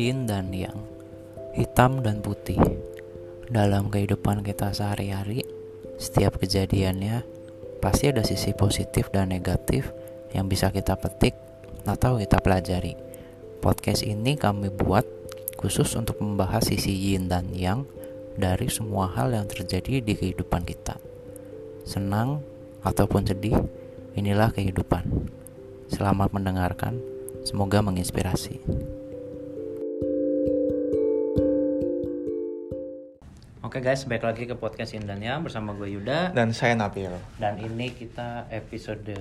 yin dan yang, hitam dan putih. Dalam kehidupan kita sehari-hari, setiap kejadiannya pasti ada sisi positif dan negatif yang bisa kita petik atau kita pelajari. Podcast ini kami buat khusus untuk membahas sisi yin dan yang dari semua hal yang terjadi di kehidupan kita. Senang ataupun sedih, inilah kehidupan. Selamat mendengarkan, semoga menginspirasi. Oke guys, balik lagi ke podcast Indania bersama gue Yuda Dan saya Nabil dan ini kita episode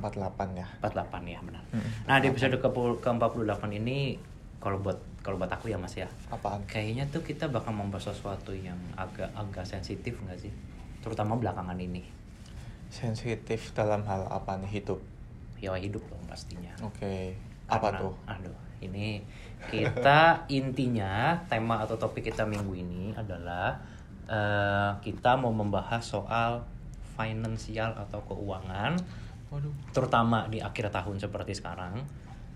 48 ya 48 ya benar. Hmm, Nah di episode ke ke-48 ini kalau buat kalau buat aku ya Mas ya, Apaan? kayaknya tuh kita bakal membahas sesuatu yang agak agak sensitif nggak sih? Terutama belakangan ini. Sensitif dalam hal apa nih hidup? Ya hidup dong pastinya. Oke Apa Karena- tuh? Aduh, ini kita intinya tema atau topik kita minggu ini adalah eh, kita mau membahas soal finansial atau keuangan, Waduh terutama di akhir tahun seperti sekarang,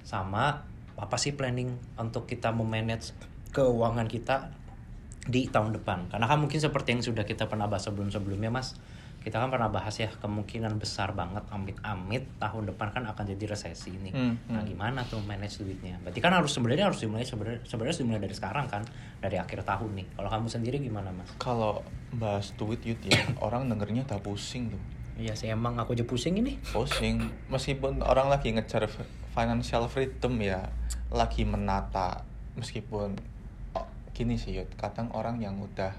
sama apa sih planning untuk kita memanage keuangan kita di tahun depan. Karena kan mungkin seperti yang sudah kita pernah bahas sebelum-sebelumnya, Mas. Kita kan pernah bahas ya kemungkinan besar banget amit-amit tahun depan kan akan jadi resesi ini. Hmm, Nah, hmm. gimana tuh manage duitnya? Berarti kan harus sebenarnya harus dimulai sebenarnya sebenarnya dimulai dari sekarang kan, dari akhir tahun nih. Kalau kamu sendiri gimana, Mas? Kalau bahas duit yud ya Orang dengernya udah pusing tuh Iya sih emang aku aja pusing ini. Pusing Meskipun orang lagi ngejar financial freedom ya Lagi menata Meskipun oh, Gini sih yud Kadang orang yang udah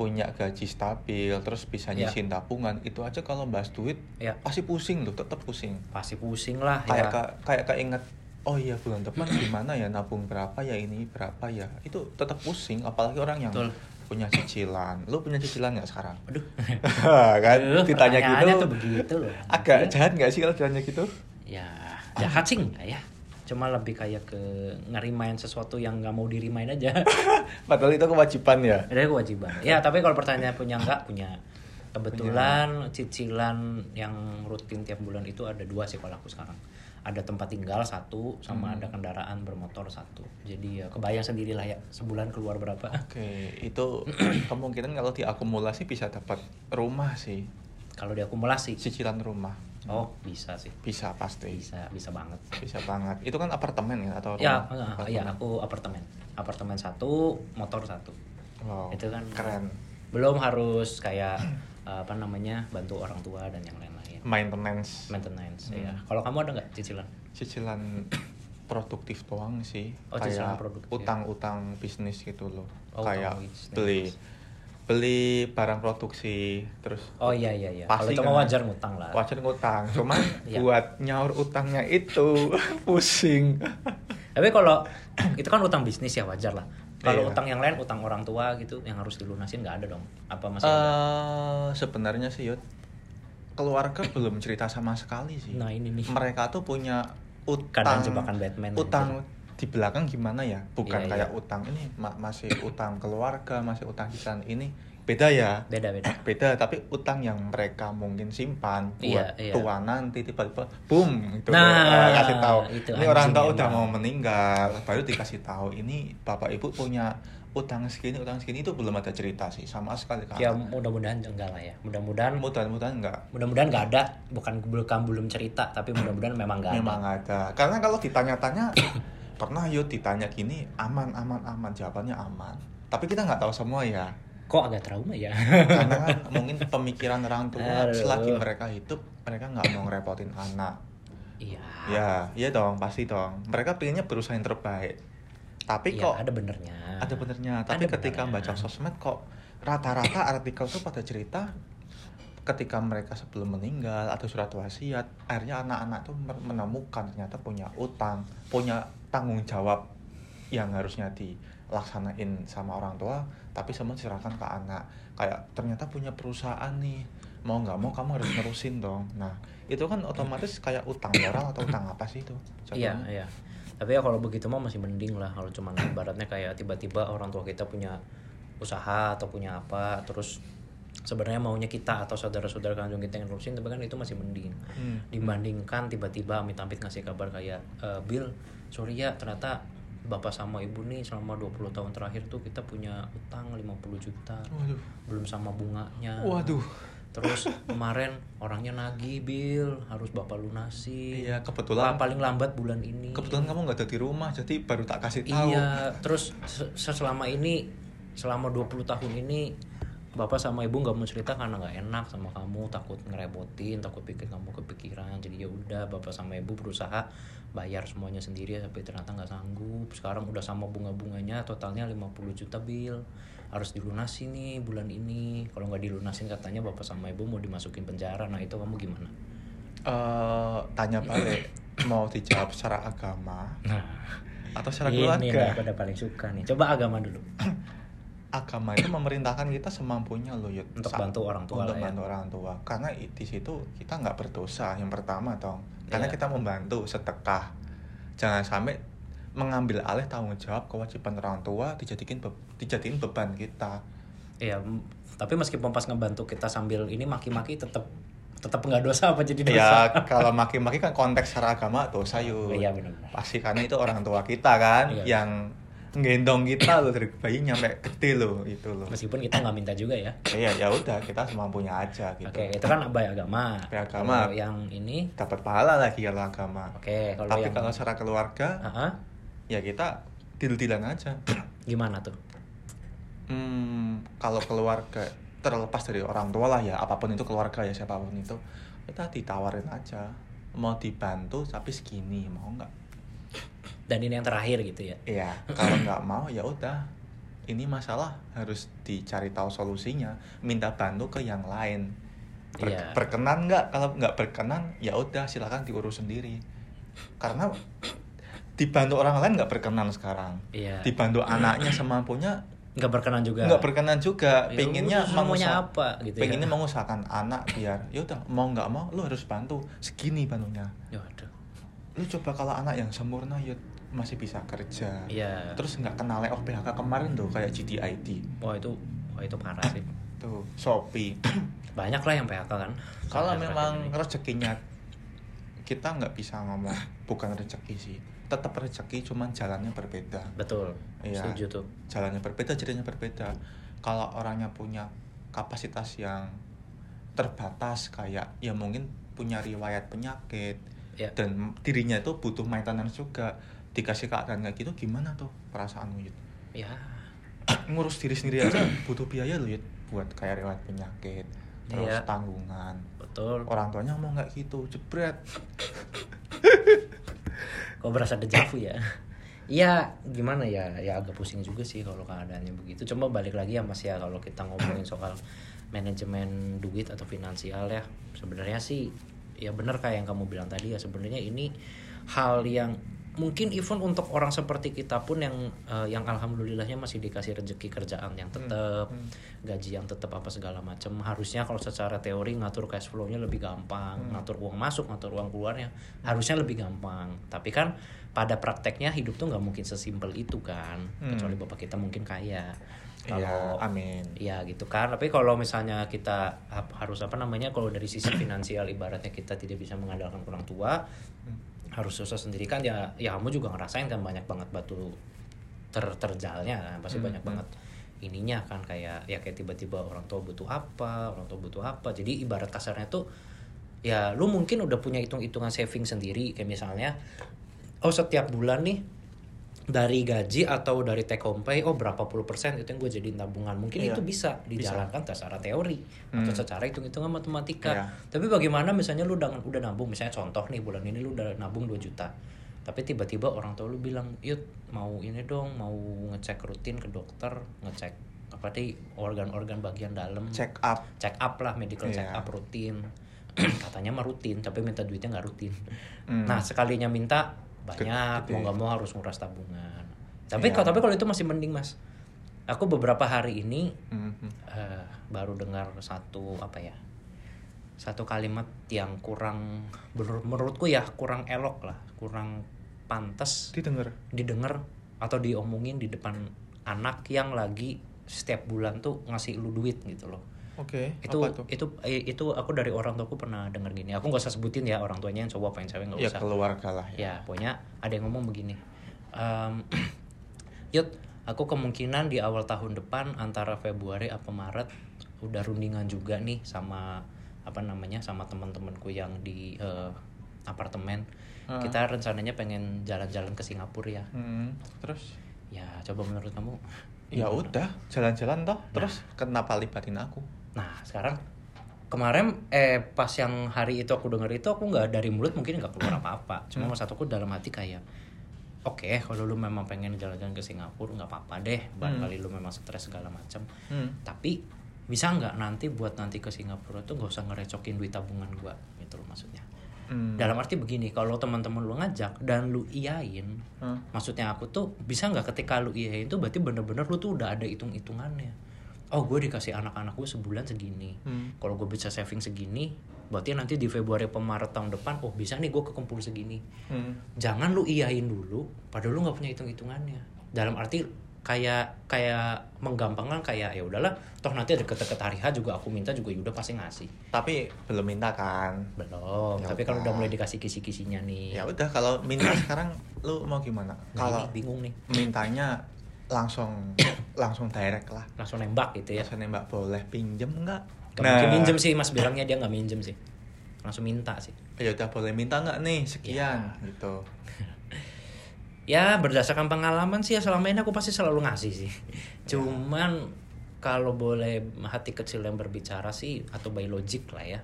punya gaji stabil terus bisa Ya. nyisin tabungan itu aja kalau bahas duit Ya. pasti pusing loh tetap pusing Pasti pusing lah ya. kayak ka- kayak keinget oh iya bulan depan gimana ya nabung berapa ya ini berapa ya itu tetap pusing apalagi orang yang Betul. punya cicilan lu punya cicilan nggak sekarang Aduh. kan Aduh, ditanya gitu tuh begitu loh. agak jahat nggak sih kalau ditanya gitu Ya, jahat sih enggak ya. Cuma lebih kayak ke ngerimain sesuatu yang nggak mau dirimain aja. padahal itu kewajiban ya Ada kewajiban. Ya, tapi kalau pertanyaan punya enggak punya. Kebetulan cicilan yang rutin tiap bulan itu ada dua sih kalau aku sekarang. Ada tempat tinggal satu sama Hmm. ada kendaraan bermotor satu. Jadi ya kebayang sendirilah ya sebulan keluar berapa. oke itu kemungkinan kalau diakumulasi bisa dapat rumah sih Kalau diakumulasi. cicilan rumah Oh, bisa sih. bisa pasti Bisa, bisa banget. bisa banget itu kan apartemen ya atau Ya, rumah eh, ya aku apartemen. Apartemen satu, motor satu. wow, Itu kan keren Belum harus kayak eh, apa namanya bantu orang tua dan yang lain-lain. maintenance Maintenance Hmm. ya. Kalau kamu ada nggak cicilan? cicilan produktif doang sih Oh, cicilan kayak produktif. utang-utang bisnis gitu loh Oh, kayak bisnis. beli beli barang produksi terus Oh iya iya iya. Kalau Pasti itu mah kan. wajar ngutang lah. wajar ngutang cuman Iya. buat nyaur utangnya itu pusing Tapi kalau itu kan utang bisnis ya wajar lah. Kalau Iya. utang yang lain, utang orang tua gitu yang harus dilunasin nggak ada dong. Apa masih ada? Eh sebenarnya sih Yud keluarga belum cerita sama sekali sih Nah ini nih. mereka tuh punya utang Kadang jebakan Batman utang. Di belakang gimana ya bukan Iya, kayak iya. utang ini ma- masih utang keluarga masih utang cicilan ini beda ya Beda beda. beda tapi utang yang mereka mungkin simpan buat Iya, iya. tua nanti tiba-tiba boom gitu Nah, kasih tahu itu ini orang tua udah mau meninggal baru dikasih tahu ini bapak ibu punya utang segini utang segini itu belum ada cerita sih sama sekali kan Ya mudah-mudahan enggak lah ya. Mudah-mudahan mudah-mudahan enggak mudah-mudahan nggak ada. Bukan bukan belum cerita, tapi mudah-mudahan memang nggak ada. memang ada karena kalau ditanya-tanya pernah yuk ditanya gini aman aman aman jawabannya aman tapi kita nggak tahu semua ya Kok agak trauma ya? karena kan mungkin pemikiran orang tua Aduh. selagi mereka hidup mereka nggak mau ngerepotin anak Iya. ya iya dong pasti dong mereka pengennya berusaha yang terbaik tapi Iya, kok ada benernya. ada benernya tapi Ada ketika benernya. baca sosmed kok rata-rata artikel tuh pada cerita ketika mereka sebelum meninggal atau surat wasiat akhirnya anak-anak tuh menemukan ternyata punya utang punya tanggung jawab yang harusnya dilaksanain sama orang tua tapi semua diserahkan ke anak. Kayak ternyata punya perusahaan nih. Mau nggak mau kamu harus nerusin dong. Nah itu kan otomatis kayak utang moral atau utang apa sih itu? Iya, iya. Tapi ya kalau begitu mah masih mending lah. Kalau cuman ibaratnya kayak tiba-tiba orang tua kita punya usaha atau punya apa terus sebenarnya maunya kita atau saudara-saudara kandung kita yang nerusin tapi kan itu masih mending. Hmm. dibandingkan tiba-tiba amit-amit ngasih kabar kayak "Eh, Bill sorry ya ternyata bapak sama ibu nih selama 20 tahun terakhir tuh kita punya utang 50 juta Waduh. belum sama bunganya Waduh. terus kemarin orangnya nagih bill harus bapak lunasi Iya, kebetulan- Pa- paling lambat bulan ini Kebetulan kamu nggak ada di rumah, jadi baru tak kasih tahu. iya terus se- se- selama ini selama 20 tahun ini bapak sama ibu nggak mau cerita karena nggak enak sama kamu takut ngerepotin takut bikin kamu kepikiran. Jadi ya udah bapak sama ibu berusaha bayar semuanya sendiri tapi ternyata nggak sanggup. Sekarang udah sama bunga-bunganya totalnya 50 juta bill. Harus dilunasi nih bulan ini. Kalau nggak dilunasin katanya bapak sama ibu mau dimasukin penjara. Nah itu kamu gimana? Eh, tanya balik, mau dijawab secara agama nah atau secara ini keluarga? aku udah paling suka nih. Coba agama dulu Agama itu memerintahkan kita semampunya loh, Yud. Untuk Sa- bantu orang tua Untuk lah ya. bantu orang tua. Karena di situ kita nggak berdosa yang pertama dong. Karena Iya. kita membantu sedekah. Jangan sampai mengambil alih tanggung jawab kewajiban orang tua dijadikan be- dijadiin beban kita. Iya, tapi meskipun pas ngebantu kita sambil ini maki-maki tetap tetap nggak dosa apa jadi dosa? Ya kalau maki-maki kan konteks secara agama dosa yuk. Iya, benar-benar. Pasti karena itu orang tua kita kan Iya. yang nggendong kita loh dari bayi nyampe gede loh itu loh. Meskipun kita nggak minta juga ya. Iya ya udah kita semampunya aja gitu. Oke, itu kan abai agama. Abai agama. Kalau yang ini, Dapat pahala lagi kalau agama. oke, kalau Tapi yang kalau secara keluarga Ah, ah, ya kita deal-dealan aja. gimana tuh? Hmm, kalau keluarga terlepas dari orang tua lah ya apa pun itu keluarga ya siapa pun itu kita ditawarin aja mau dibantu tapi segini mau nggak Dan ini yang terakhir gitu ya. Iya, kalau nggak mau ya udah. Ini masalah harus dicari tahu solusinya. Minta bantu ke yang lain. Ber- Iya. Berkenan nggak? Kalau nggak berkenan, ya udah silakan diurus sendiri. Karena dibantu orang lain nggak berkenan sekarang. Iya. Dibantu anaknya semampunya Nggak berkenan juga. nggak berkenan juga. Ya, Pengennya lu maunya mengusa- apa gitu ya? pengennya mengusahakan anak biar ya udah mau nggak mau lu harus bantu segini bantunya. Ya, waduh. Lu coba kalau anak yang sempurna ya masih bisa kerja Iya. terus nggak kena layoff PHK kemarin tuh kayak GDIT Wah itu, wah itu parah sih. tuh Shopee Banyak lah yang PHK kan. kalau memang rezekinya kita nggak bisa ngomong bukan rezeki sih tetap rezeki cuman jalannya berbeda betul. Iya. Setuju tuh. jalannya berbeda jadinya berbeda kalau orangnya punya kapasitas yang terbatas kayak ya mungkin punya riwayat penyakit Ya. dan dirinya itu butuh maintenance juga dikasih keadaan kayak gitu gimana tuh perasaanmu Yud? Ya. ngurus diri sendiri aja butuh biaya loh Yud buat kayak riwayat penyakit terus Iya. tanggungan Betul. orang tuanya ngomong nggak gitu jebret Kok berasa dejavu ya? Iya, gimana ya? Ya agak pusing juga sih kalau keadaannya begitu. Coba balik lagi ya Mas ya kalau kita ngomongin soal manajemen duit atau finansial ya. Sebenarnya sih ya benar kayak yang kamu bilang tadi ya sebenarnya ini hal yang mungkin even untuk orang seperti kita pun yang eh, yang alhamdulillahnya masih dikasih rezeki kerjaan yang tetap Hmm. gaji yang tetap apa segala macam harusnya kalau secara teori ngatur cash flow-nya lebih gampang Hmm. ngatur uang masuk ngatur uang keluarnya harusnya lebih gampang tapi kan pada prakteknya hidup tuh nggak mungkin sesimpel itu kan Hmm. kecuali bapak kita mungkin kaya Iya, kalau amin. Iya gitu kan. Tapi kalau misalnya kita harus apa namanya kalau dari sisi finansial ibaratnya kita tidak bisa mengandalkan orang tua, harus susah sendiri kan ya ya kamu juga ngerasain kan banyak banget batu ter terjalnya kan. Pasti Hmm, banyak hmm. banget ininya kan kayak ya kayak tiba-tiba orang tua butuh apa, orang tua butuh apa. Jadi ibarat kasarnya tuh ya lu mungkin udah punya hitung-hitungan saving sendiri kayak misalnya oh setiap bulan nih dari gaji atau dari take home pay oh berapa puluh persen itu yang gue jadiin tabungan mungkin Iya. itu bisa dijalankan secara teori atau Hmm. secara hitung-hitungan matematika Iya. tapi bagaimana misalnya lu udah udah nabung misalnya contoh nih bulan ini lu udah nabung 2 juta tapi tiba-tiba orang tua lu bilang yuk mau ini dong mau ngecek rutin ke dokter ngecek apa sih organ-organ bagian dalam check up check up lah medical check Iya. up rutin katanya mah rutin tapi minta duitnya nggak rutin Hmm. nah sekalinya minta banyak Gede. mau nggak mau harus nguras tabungan tapi Iya. kalau tapi kalau itu masih mending mas aku beberapa hari ini Hmm, hmm. eh, baru dengar satu apa ya satu kalimat yang kurang menurut menurutku ya kurang elok lah kurang pantas didengar didengar atau diomongin di depan anak yang lagi setiap bulan tuh ngasih lu duit gitu loh oke itu apa tuh? itu eh, itu aku dari orang tuaku pernah denger gini. Aku nggak usah sebutin ya orang tuanya yang cowok apa yang cewek nggak ya usah. keluarga lah ya. Ya pokoknya ada yang ngomong begini. "Em, Yud aku kemungkinan di awal tahun depan antara Februari apa Maret udah rundingan juga nih sama apa namanya sama teman-temanku yang di eh, apartemen. Ah. kita rencananya pengen jalan-jalan ke Singapura ya. Hmm, terus? Ya coba menurut kamu? Ya udah jalan-jalan toh. Terus kenapa libatin aku Nah sekarang kemarin eh pas yang hari itu aku denger itu aku nggak dari mulut mungkin nggak keluar apa-apa. Cuma Hmm. aku dalam hati kayak oke kalau lu memang pengen jalan-jalan ke Singapura nggak apa-apa deh. Barangkali lu memang stres segala macam. hmm. Tapi bisa nggak nanti buat nanti ke Singapura tuh nggak usah ngerecokin duit tabungan gua gitu loh maksudnya. Hmm. Dalam arti begini, kalau teman-teman lu ngajak dan lu iyain, Hmm. maksudnya aku tuh bisa nggak ketika lu iyain tuh berarti bener-bener lu tuh udah ada hitung-hitungannya. Oh gue dikasih anak-anak gue sebulan segini. Hmm. Kalau gue bisa saving segini, berarti nanti di Februari Maret tahun depan, oh bisa nih gue kekumpul segini. Hmm. Jangan lu iyain dulu, padahal lu nggak punya hitung-hitungannya. Dalam arti kayak kayak menggampangkan kayak ya udahlah, toh nanti deket-deket hari H juga aku minta juga udah pasti ngasih. tapi belum minta kan Belum, Ya tapi kalau udah. mulai dikasih kisi-kisinya nih. ya udah kalau minta sekarang lu mau gimana Nah, kalau bingung nih. mintanya langsung langsung direct lah. Langsung nembak gitu ya. biasanya mbak boleh pinjem nggak? Gak mungkin minjem sih mas bilangnya dia nggak minjem sih. Langsung minta sih. Ya udah boleh minta nggak nih? Sekian gitu. Ya berdasarkan pengalaman sih ya selama ini aku pasti selalu ngasih sih. Cuman kalau boleh hati kecil yang berbicara sih atau by logic lah ya.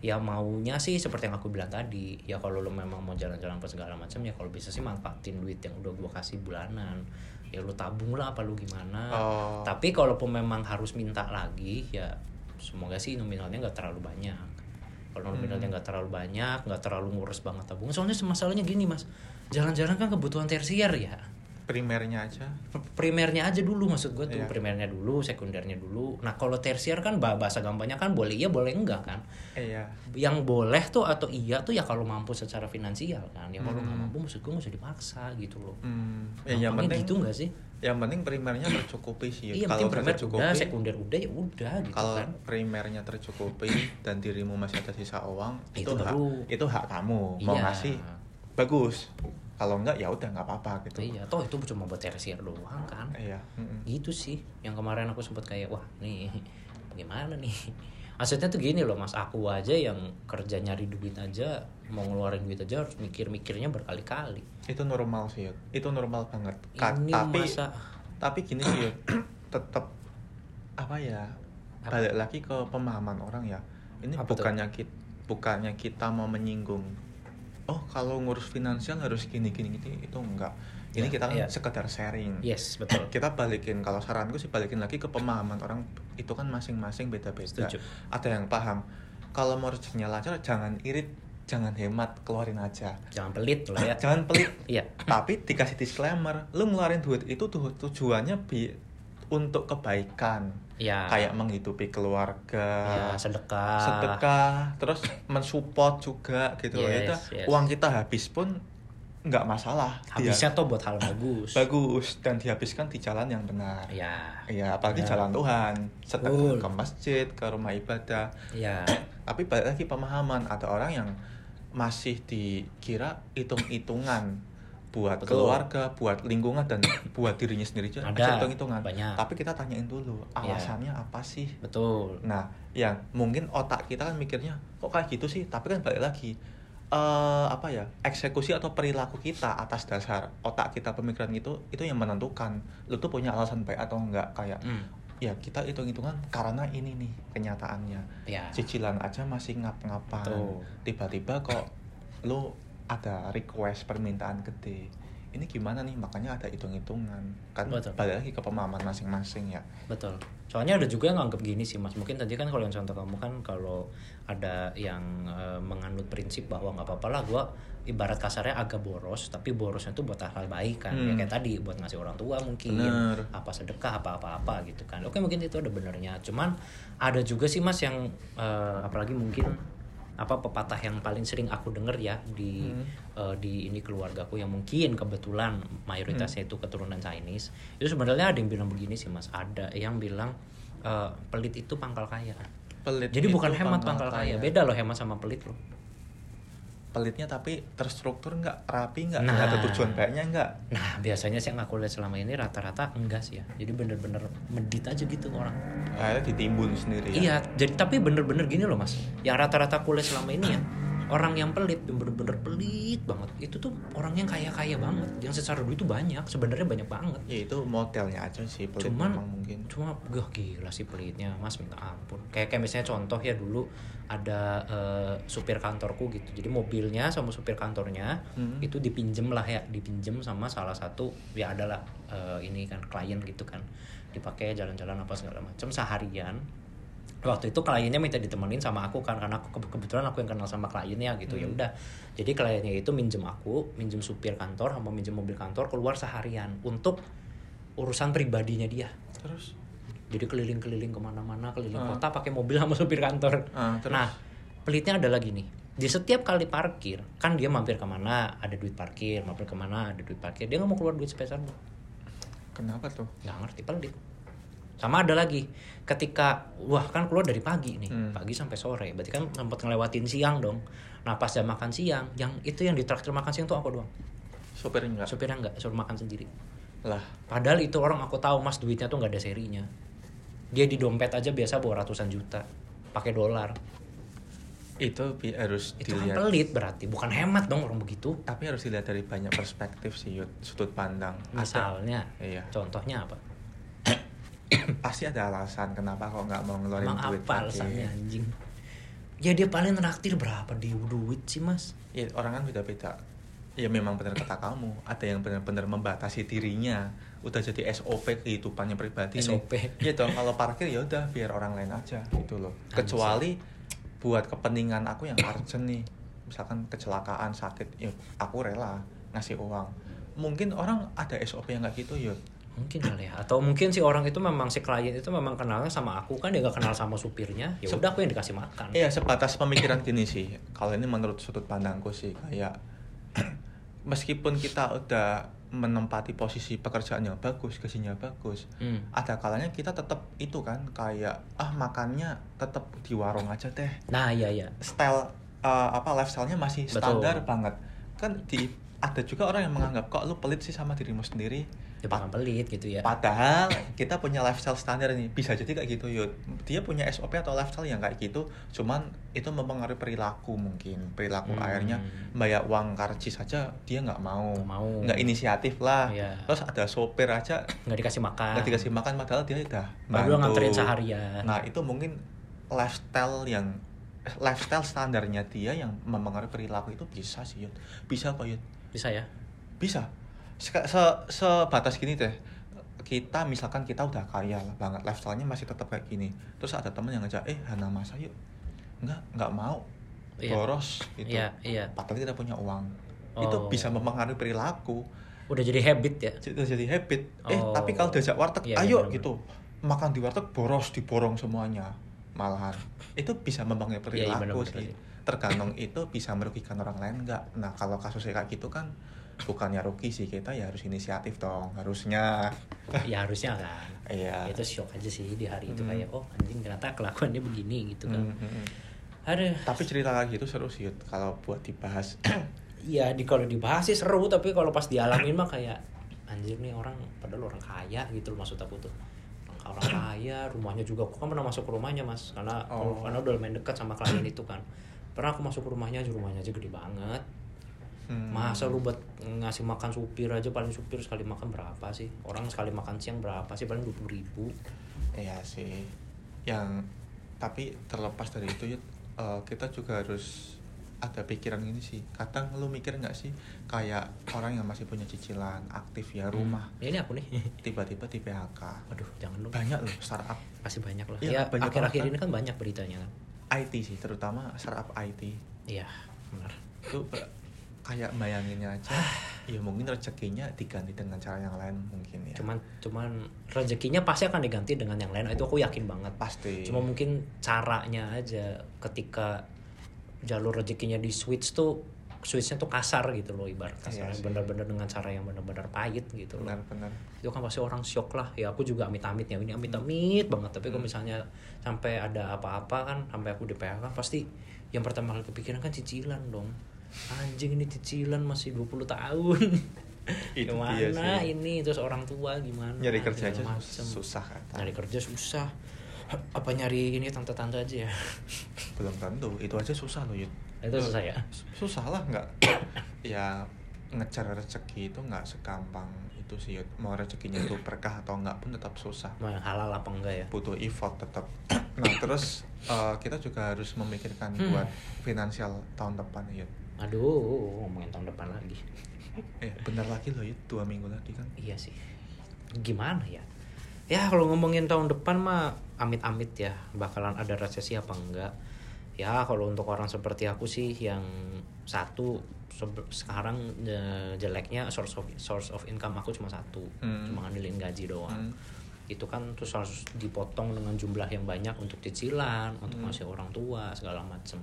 Ya maunya sih seperti yang aku bilang tadi. Ya kalau lo memang mau jalan-jalan apa segala macam ya kalau bisa sih manfaatin duit yang udah gua kasih bulanan ya lu tabung lah apa lu gimana. Oh. tapi kalaupun memang harus minta lagi ya semoga sih nominalnya nggak terlalu banyak. Kalau nominalnya nggak terlalu banyak nggak terlalu ngurus banget tabungan soalnya masalahnya gini mas. Jalan-jalan kan kebutuhan tersier ya primernya aja? Primernya aja dulu maksud gue tuh Iya. primernya dulu sekundernya dulu. Nah kalau tersier kan bah- bahasa gampangnya kan boleh iya boleh enggak kan? Iya. Yang boleh tuh atau iya tuh ya kalau mampu secara finansial kan. Ya kalau nggak Hmm. mampu maksud gue nggak usah dipaksa gitu loh. Hmm. ya yang penting gitu nggak sih? yang penting primernya tercukupi sih. Iya kalau primer tercukupi udah sekunder udah ya udah gitu kalau kan. primernya tercukupi dan dirimu masih ada sisa uang itu, Itu hak baru. itu hak kamu. Mau Iya. ngasih bagus kalau enggak ya udah nggak apa-apa gitu. Iya toh itu cuma buat tersier doang kan? Iya mm-mm. gitu sih. Yang kemarin aku sempat kayak wah nih bagaimana nih? Maksudnya tuh gini loh mas. Aku aja yang kerja nyari duit aja mau ngeluarin duit aja harus mikir-mikirnya berkali-kali. Itu normal sih Yud. itu normal banget. Ka- ini tapi masa tapi gini sih Yud. tetap apa ya balik lagi ke pemahaman orang ya. Ini Apa bukannya kita bukannya kita mau menyinggung oh kalau ngurus finansial harus gini gini gini itu enggak. Ini Ya, kita kan iya. sekedar sharing. Yes betul. Kita balikin kalau saranku sih balikin lagi ke pemahaman orang itu kan masing-masing beda-beda. Setuju. ada yang paham kalau mau rezekinya lancar jangan irit jangan hemat keluarin aja. Jangan pelit lah ya. Jangan pelit. Iya. Tapi dikasih disclaimer lu ngeluarin duit itu tuh tujuannya bi untuk kebaikan ya kayak menghidupi keluarga. Ya sedekah. Sedekah terus mensupport juga gitu loh. Yes, itu yes. uang kita habis pun nggak masalah. Dia- habisnya tuh buat hal bagus. Bagus dan dihabiskan di jalan yang benar. Ya Iya, apalagi Ya. jalan Tuhan, sedekah ke masjid, ke rumah ibadah. ya Tapi balik lagi pemahaman, ada orang yang masih dikira hitung-hitungan buat Betul. keluarga, buat lingkungan dan buat dirinya sendiri aja Ada, hitung-hitungan. Tapi kita tanyain dulu Iya. alasannya apa sih? betul Nah, yang mungkin otak kita kan mikirnya kok kayak gitu sih, tapi kan balik lagi eh apa ya eksekusi atau perilaku kita atas dasar otak kita pemikiran itu itu yang menentukan lu tuh punya alasan baik atau enggak kayak Hmm. ya kita hitung hitungan karena ini nih kenyataannya ya cicilan aja masih ngap-ngapan tiba-tiba kok lu ada request permintaan gede ini gimana nih makanya ada hitung-hitungan kan Betul. balik lagi ke pemahaman masing-masing ya Betul. Soalnya ada juga yang nganggap gini sih mas. Mungkin tadi kan kalau yang contoh kamu kan kalau ada yang eh, menganut prinsip bahwa nggak apa-apa lah gue ibarat kasarnya agak boros tapi borosnya tuh buat hal-hal baik kan ya Hmm. kayak tadi buat ngasih orang tua mungkin Bener. apa sedekah apa apa apa gitu kan oke mungkin itu ada benernya cuman ada juga sih mas yang eh, apalagi mungkin apa pepatah yang paling sering aku denger ya di Hmm. eh, di ini keluargaku yang mungkin kebetulan Hmm. mayoritasnya itu keturunan Chinese itu sebenarnya ada yang bilang begini sih mas ada yang bilang eh, pelit itu pangkal kaya pelit jadi bukan hemat pangkal kaya. beda loh hemat sama pelit loh pelitnya tapi terstruktur nggak rapi nggak Nah. ada tujuan baiknya nggak Nah biasanya sih yang aku lihat selama ini rata-rata enggak sih ya. Jadi bener-bener medit aja gitu orang. akhirnya ditimbun sendiri ya Iya, jadi tapi bener-bener gini loh mas. Yang rata-rata kuliah selama ini ya orang yang pelit, yang bener-bener pelit banget. Itu tuh orang yang kaya-kaya banget, yang secara duit tuh banyak. Sebenarnya banyak banget. ya itu modelnya aja sih pelit Cuman mungkin cuma gah gila sih pelitnya mas minta ampun kayak kayak misalnya contoh ya dulu ada eh, supir kantorku gitu jadi mobilnya sama supir kantornya Hmm. itu dipinjem lah ya dipinjem sama salah satu ya adalah eh, ini kan klien gitu kan dipakai jalan-jalan apa segala macam seharian waktu itu kliennya minta ditemenin sama aku kan karena aku ke- kebetulan aku yang kenal sama kliennya gitu ya Hmm. udah. Jadi kliennya itu minjem aku minjem supir kantor sama minjem mobil kantor keluar seharian untuk urusan pribadinya dia. Terus? Jadi keliling-keliling ke mana-mana keliling Ah. kota pakai mobil sama supir kantor. Terus? nah pelitnya ada lagi nih. Di setiap kali parkir kan dia mampir ke mana ada duit parkir mampir ke mana ada duit parkir dia nggak mau keluar duit sebesar kenapa tuh? Nggak ngerti pelit sama ada lagi ketika wah kan keluar dari pagi nih Hmm. pagi sampai sore berarti kan sempat ngelewatin siang dong nah pas jam makan siang yang itu yang ditraktir makan siang tuh aku doang sopir enggak supirnya nggak suruh makan sendiri lah Padahal itu orang aku tahu mas duitnya tuh nggak ada serinya. Dia di dompet aja biasa bawa ratusan juta, pakai dolar. itu harus Itu kan dilihat pelit berarti, bukan hemat dong orang begitu. tapi harus dilihat dari banyak perspektif sih sudut pandang Ada- Misalnya, iya contohnya apa? Pasti ada alasan kenapa kok nggak mau ngeluarin Emang duit apa lagi. alasannya anjing? Ya dia paling traktir berapa di duit sih mas? ya orang kan beda-beda ya memang benar kata kamu ada yang benar-benar membatasi dirinya udah jadi SOP kehidupannya pribadi nih. SOP. Iya dong kalau parkir ya udah biar orang lain aja gitu loh kecuali buat kepentingan aku yang urgent nih misalkan kecelakaan sakit ya aku rela ngasih uang mungkin orang ada SOP yang kayak gitu yuk Mungkin kali ya. Atau mungkin si orang itu memang si klien itu memang kenalnya sama aku kan dia gak kenal sama supirnya. Ya udah aku yang dikasih makan. Iya sebatas pemikiran gini sih. Kalau ini menurut sudut pandangku sih kayak meskipun kita udah menempati posisi pekerjaan yang bagus, gajinya bagus, Hmm. ada kalanya kita tetap itu kan kayak ah makannya tetap di warung aja deh. Nah iya iya. Style eh, apa lifestyle-nya masih Betul. standar banget. Kan di ada juga orang yang menganggap kok lu pelit sih sama dirimu sendiri. Dia bukan pelit gitu ya. Padahal kita punya lifestyle standar nih bisa jadi kayak gitu yud. Dia punya SOP atau lifestyle yang kayak gitu, cuman itu mempengaruhi perilaku mungkin perilaku Hmm. akhirnya bayar uang karcis saja dia nggak mau, Nggak mau. nggak inisiatif lah. Iya. Terus ada sopir aja Nggak dikasih makan. nggak dikasih makan padahal dia udah Baru nganterin seharian. Nah itu mungkin lifestyle yang lifestyle standarnya dia yang mempengaruhi perilaku itu bisa sih yud. Bisa kok yud Bisa ya? bisa Seka- se sebatas gini deh kita misalkan kita udah kaya lah banget lifestyle-nya masih tetap kayak gini terus ada temen yang ngajak eh Hana masa yuk nggak nggak mau Iya. boros gitu Iya, iya. padahal kita punya uang itu Oh. bisa mempengaruhi perilaku Udah jadi habit ya? itu jadi habit eh Oh. tapi kalau diajak warteg Iya, iya, ayo gitu makan di warteg boros diborong semuanya malahan itu bisa mempengaruhi Iya, iya, perilaku benar-benar sih sih. tergantung itu bisa merugikan orang lain nggak nah kalau kasusnya kayak gitu kan bukannya rugi sih kita ya harus inisiatif dong harusnya ya harusnya kan. iya Itu shock aja sih di hari itu Hmm. kayak oh anjing ternyata kelakuannya begini gitu kan. Hmm, hmm. Aduh. tapi cerita lagi itu seru sih kalau buat dibahas Iya di kalau dibahas sih seru tapi kalau pas dialamin mah kayak anjir nih orang padahal orang kaya gitu loh maksud aku tuh orang, orang kaya rumahnya juga aku kan pernah masuk ke rumahnya mas karena Oh. karena udah main dekat sama klien itu kan pernah aku masuk ke rumahnya aja rumahnya aja gede banget Hmm. masa lu buat ngasih makan supir aja paling supir sekali makan berapa sih? Orang sekali makan siang berapa sih? Paling dua puluh ribu. Iya sih. Yang tapi terlepas dari itu Yud, eh, kita juga harus ada pikiran ini sih. Kadang lu mikir nggak sih kayak orang yang masih punya cicilan aktif ya rumah. Ya ini aku nih. Tiba-tiba di PHK. aduh jangan dong. Banyak loh startup. Pasti banyak lah. Iya, ya banyak akhir-akhir ini kan banyak beritanya. Kan IT sih, terutama startup IT. iya benar. Itu kayak bayanginnya aja. ya mungkin rezekinya diganti dengan cara yang lain mungkin ya. cuman cuman rezekinya pasti akan diganti dengan yang lain itu aku yakin banget pasti. cuma mungkin caranya aja ketika jalur rezekinya di switch tuh switchnya tuh kasar gitu loh ibarat Iya kasarnya sih. bener-bener dengan cara yang bener-bener pahit gitu loh benar-benar. itu kan pasti orang shock lah ya aku juga amit-amit ya ini amit-amit banget tapi kalau Hmm. misalnya sampai ada apa-apa kan sampai aku di PHK pasti yang pertama kali kepikiran kan cicilan dong anjing ini cicilan masih 20 tahun. Itu gimana dia sih. ini? Terus orang tua gimana? Nyari kerja aja macem. susah kan? Nyari kerja susah. Apa nyari ini tante-tante aja ya? Belum tentu. Itu aja susah loh Yud. Itu susah ya? susah lah nggak. Ya ngejar rezeki itu nggak segampang itu sih Yud. mau rezekinya itu berkah atau nggak pun tetap susah. Mau yang halal apa enggak ya? Butuh effort tetap. Nah terus eh, kita juga harus memikirkan Hmm. buat finansial tahun depan Yud. Aduh ngomongin tahun depan lagi eh bentar lagi loh Yud. dua minggu lagi kan iya sih gimana ya ya kalau ngomongin tahun depan mah amit-amit ya bakalan ada resesi apa enggak ya kalau untuk orang seperti aku sih yang satu sekarang eh, jeleknya source of source of income aku cuma satu Hmm. cuma ngandelin gaji doang Hmm. itu kan terus harus dipotong dengan jumlah yang banyak untuk cicilan untuk Hmm. ngasih orang tua segala macem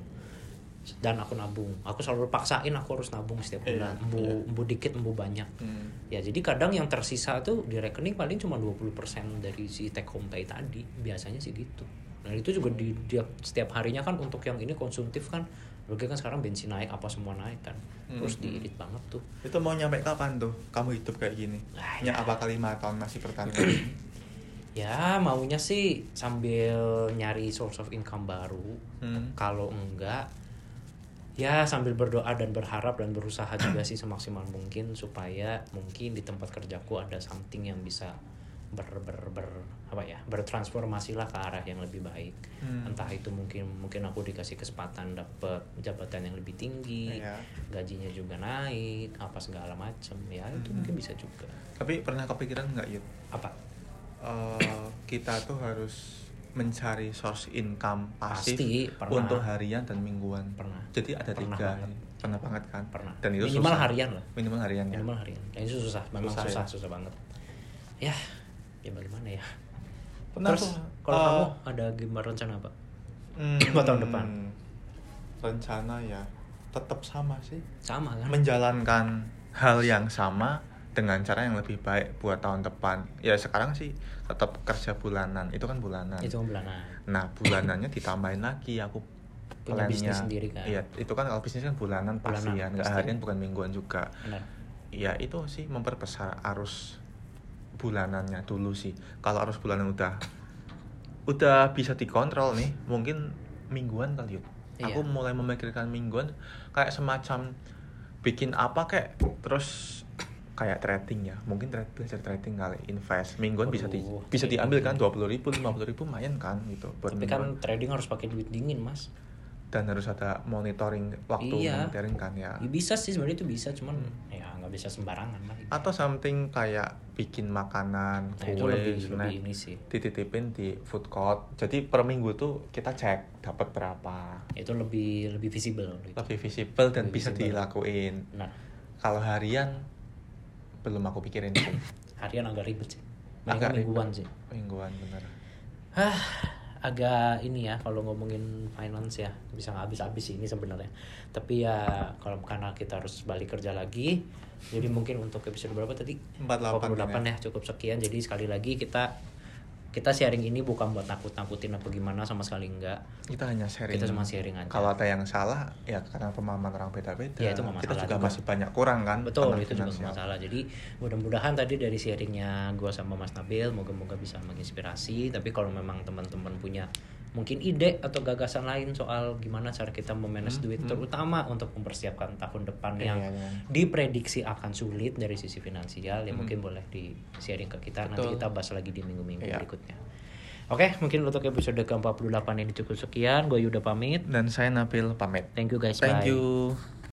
dan aku nabung. Aku selalu paksain aku harus nabung setiap Iya, bulan. Embu iya. embu dikit embu banyak. Hmm. ya jadi kadang yang tersisa tuh di rekening paling cuma 20% dari si take home pay tadi. Biasanya sih gitu. Dan itu juga di dia setiap harinya kan untuk yang ini konsumtif kan Lagi kan sekarang bensin naik apa semua naik kan? Terus Hmm. diirit banget tuh. Itu mau nyampe kapan tuh? Kamu hidup kayak gini? Ah, ya. Ya. apakah lima tahun masih bertahan ya maunya sih sambil nyari source of income baru. Hmm. kalau enggak ya sambil berdoa dan berharap dan berusaha juga sih semaksimal mungkin supaya mungkin di tempat kerjaku ada something yang bisa ber ber, ber- apa ya bertransformasi lah ke arah yang lebih baik Hmm. entah itu mungkin mungkin aku dikasih kesempatan dapat jabatan yang lebih tinggi Iya. gajinya juga naik apa segala macem ya itu Hmm. mungkin bisa juga tapi pernah kepikiran nggak Yud apa Eh, kita tuh harus mencari source income pasif Pasti, pernah. untuk harian dan mingguan Pernah. jadi ada Pernah tiga banget. pernah banget kan pernah dan itu minimal susah. harian lah minimal harian ya minimal harian dan itu susah memang Susah, susah ya? susah banget ya ya bagaimana ya Pernah terus kalau eh, kamu ada gimana rencana apa hmm, Buat tahun depan? rencana ya tetap sama sih sama kan menjalankan hal yang sama dengan cara yang lebih baik buat tahun depan. Ya sekarang sih tetap kerja bulanan. Itu kan bulanan. Itu bulanan. Nah bulanannya ditambahin lagi. Aku Punya bisnis sendiri kan? iya itu kan kalau bisnis kan bulanan pasti Bulanan, kan nggak pasti. harian bukan mingguan juga. Benar. Ya itu sih memperbesar arus bulanannya dulu sih. Kalau arus bulanan udah udah bisa dikontrol nih mungkin mingguan kali yuk Iya. aku mulai memikirkan mingguan kayak semacam bikin apa kayak terus kayak trading ya mungkin tra- belajar trading kali invest mingguan bisa di bisa trading. diambil kan dua puluh ribu lima puluh ribu lumayan kan gitu buat tapi mingguan. kan trading harus pakai duit dingin mas dan harus ada monitoring waktu Iya. monitoring kan ya ya, bisa sih sebenarnya itu bisa cuman Hmm. ya nggak bisa sembarangan lah atau something kayak bikin makanan nah, kue lebih snack lebih ini sih dititipin di food court jadi per minggu tuh kita cek dapat berapa itu lebih lebih visible gitu. lebih visible dan Lebih bisa visible. dilakuin nah kalau harian belum aku pikirin sih harian agak ribet sih Agak Mending mingguan ribet. sih mingguan bener Hah, agak ini ya kalau ngomongin finance ya bisa nggak habis-habis sih ini sebenarnya. Tapi ya kalau karena kita harus balik kerja lagi, jadi mungkin untuk episode berapa tadi? 48 48 ya cukup sekian. Jadi sekali lagi kita kita sharing ini bukan buat nakut-nakutin apa gimana sama sekali enggak. kita hanya sharing Kita cuma sharing aja. kalau ada yang salah ya karena pemahaman orang beda-beda Ya, itu nggak kita masalah juga juga. masih banyak kurang kan Betul, itu juga finansial. nggak masalah. Jadi mudah-mudahan tadi dari sharingnya gue sama Mas Nabil, moga-moga bisa menginspirasi. Tapi kalau memang teman-teman punya mungkin ide atau gagasan lain soal gimana cara kita memanage Hmm, duit, hmm. terutama untuk mempersiapkan tahun depan Iya, yang iya. diprediksi akan sulit dari sisi finansial, ya Hmm. mungkin boleh di sharing ke kita. Nanti Betul. kita bahas lagi di minggu-minggu Iya. berikutnya. Oke, mungkin untuk episode ke-48 ini cukup sekian. Gue Yuda pamit. dan saya Nabil pamit Thank you guys. thank bye. you